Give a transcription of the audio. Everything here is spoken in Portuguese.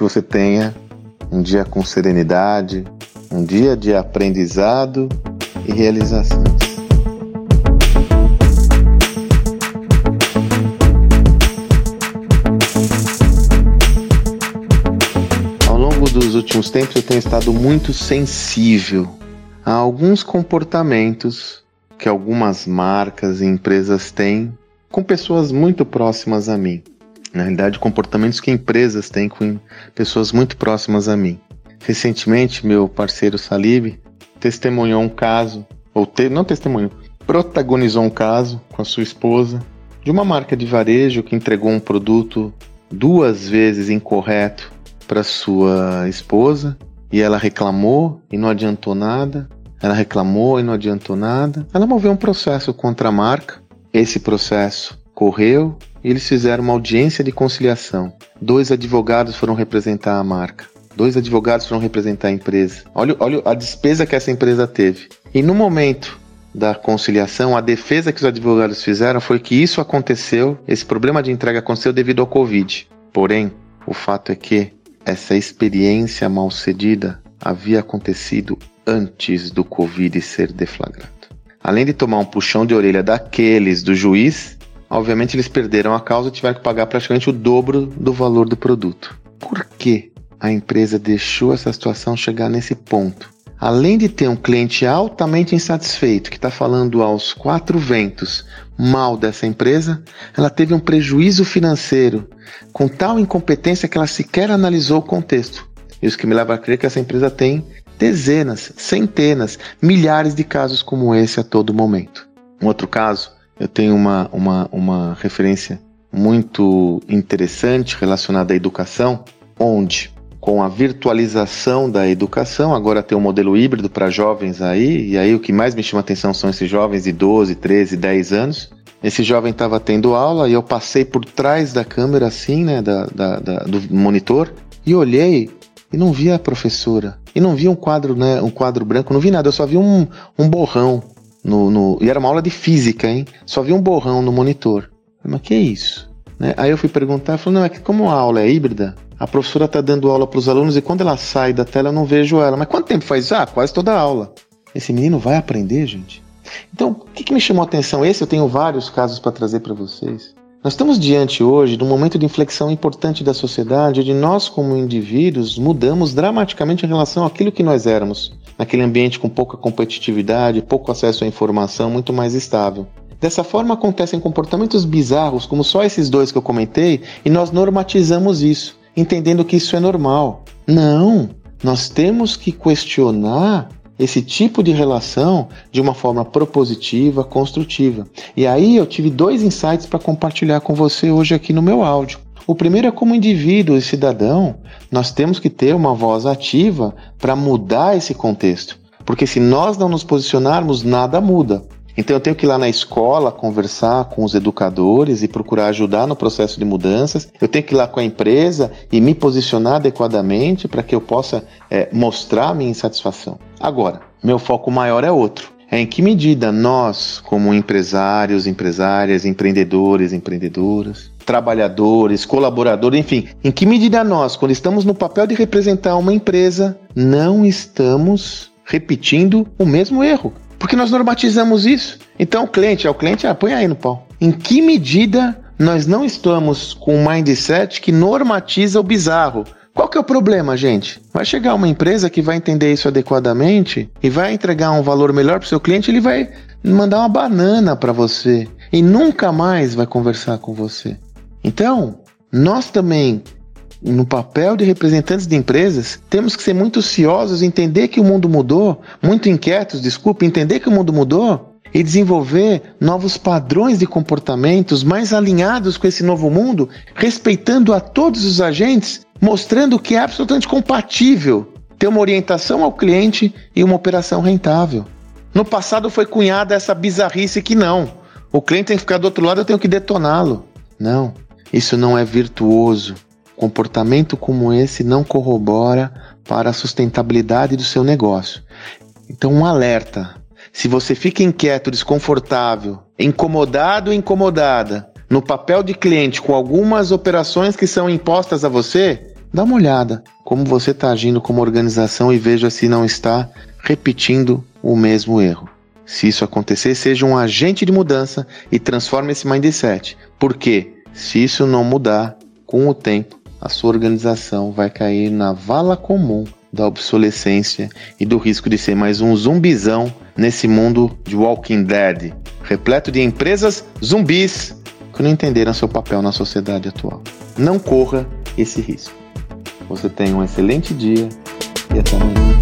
você tenha um dia com serenidade, um dia de aprendizado e realizações. Ao longo dos últimos tempos eu tenho estado muito sensível a alguns comportamentos que algumas marcas e empresas têm com pessoas muito próximas a mim. Na realidade, comportamentos que empresas têm com pessoas muito próximas a mim. Recentemente, meu parceiro Salib testemunhou um caso, ou te, não testemunhou, protagonizou um caso com a sua esposa de uma marca de varejo que entregou um produto duas vezes incorreto para sua esposa e ela reclamou e não adiantou nada. Ela reclamou e não adiantou nada. Ela moveu um processo contra a marca. Esse processo correu eles fizeram uma audiência de conciliação. Dois advogados foram representar a marca. Dois advogados foram representar a empresa. Olha, olha a despesa que essa empresa teve. E no momento da conciliação, a defesa que os advogados fizeram foi que isso aconteceu, esse problema de entrega aconteceu devido ao Covid. Porém, o fato é que essa experiência mal cedida havia acontecido antes do Covid ser deflagrado. Além de tomar um puxão de orelha daqueles do juiz, obviamente eles perderam a causa e tiveram que pagar praticamente o dobro do valor do produto. Por quê? a empresa deixou essa situação chegar nesse ponto. Além de ter um cliente altamente insatisfeito que está falando aos quatro ventos mal dessa empresa, ela teve um prejuízo financeiro com tal incompetência que ela sequer analisou o contexto. Isso que me leva a crer que essa empresa tem dezenas, centenas, milhares de casos como esse a todo momento. Um outro caso, eu tenho uma, uma, uma referência muito interessante relacionada à educação, onde com a virtualização da educação, agora tem um modelo híbrido para jovens aí, e aí o que mais me chama atenção são esses jovens de 12, 13, 10 anos. Esse jovem estava tendo aula e eu passei por trás da câmera assim, né, da, da, da, do monitor, e olhei e não vi a professora. E não vi um quadro, né, um quadro branco, não vi nada, eu só vi um, um borrão no, no, E era uma aula de física, hein? Só vi um borrão no monitor. Mas que é isso? Né? Aí eu fui perguntar, falou, não, é que como a aula é híbrida, a professora está dando aula para os alunos e quando ela sai da tela eu não vejo ela. Mas quanto tempo faz? Ah, quase toda a aula. Esse menino vai aprender, gente? Então, o que, que me chamou a atenção? Esse eu tenho vários casos para trazer para vocês. Nós estamos diante hoje de um momento de inflexão importante da sociedade, onde nós, como indivíduos, mudamos dramaticamente em relação àquilo que nós éramos, naquele ambiente com pouca competitividade, pouco acesso à informação, muito mais estável. Dessa forma acontecem comportamentos bizarros, como só esses dois que eu comentei, e nós normatizamos isso entendendo que isso é normal. Não, nós temos que questionar esse tipo de relação de uma forma propositiva, construtiva. E aí eu tive dois insights para compartilhar com você hoje aqui no meu áudio. O primeiro é como indivíduo e cidadão, nós temos que ter uma voz ativa para mudar esse contexto. Porque se nós não nos posicionarmos, nada muda. Então eu tenho que ir lá na escola conversar com os educadores e procurar ajudar no processo de mudanças. Eu tenho que ir lá com a empresa e me posicionar adequadamente para que eu possa é, mostrar minha insatisfação. Agora, meu foco maior é outro. É em que medida nós, como empresários, empresárias, empreendedores, empreendedoras, trabalhadores, colaboradores, enfim, em que medida nós, quando estamos no papel de representar uma empresa, não estamos repetindo o mesmo erro? Porque nós normatizamos isso. Então o cliente, é o cliente, ah, põe aí no pau. Em que medida nós não estamos com um mindset que normatiza o bizarro? Qual que é o problema, gente? Vai chegar uma empresa que vai entender isso adequadamente e vai entregar um valor melhor para o seu cliente, ele vai mandar uma banana para você e nunca mais vai conversar com você. Então, nós também no papel de representantes de empresas, temos que ser muito ciosos, entender que o mundo mudou, muito inquietos, desculpe, entender que o mundo mudou e desenvolver novos padrões de comportamentos mais alinhados com esse novo mundo, respeitando a todos os agentes, mostrando que é absolutamente compatível ter uma orientação ao cliente e uma operação rentável. No passado foi cunhada essa bizarrice que não. O cliente tem que ficar do outro lado, eu tenho que detoná-lo. Não, isso não é virtuoso. Comportamento como esse não corrobora para a sustentabilidade do seu negócio. Então, um alerta: se você fica inquieto, desconfortável, incomodado ou incomodada no papel de cliente com algumas operações que são impostas a você, dá uma olhada como você está agindo como organização e veja se não está repetindo o mesmo erro. Se isso acontecer, seja um agente de mudança e transforme esse mindset. Porque se isso não mudar, com o tempo, a sua organização vai cair na vala comum da obsolescência e do risco de ser mais um zumbizão nesse mundo de Walking Dead, repleto de empresas zumbis que não entenderam seu papel na sociedade atual. Não corra esse risco. Você tenha um excelente dia e até amanhã.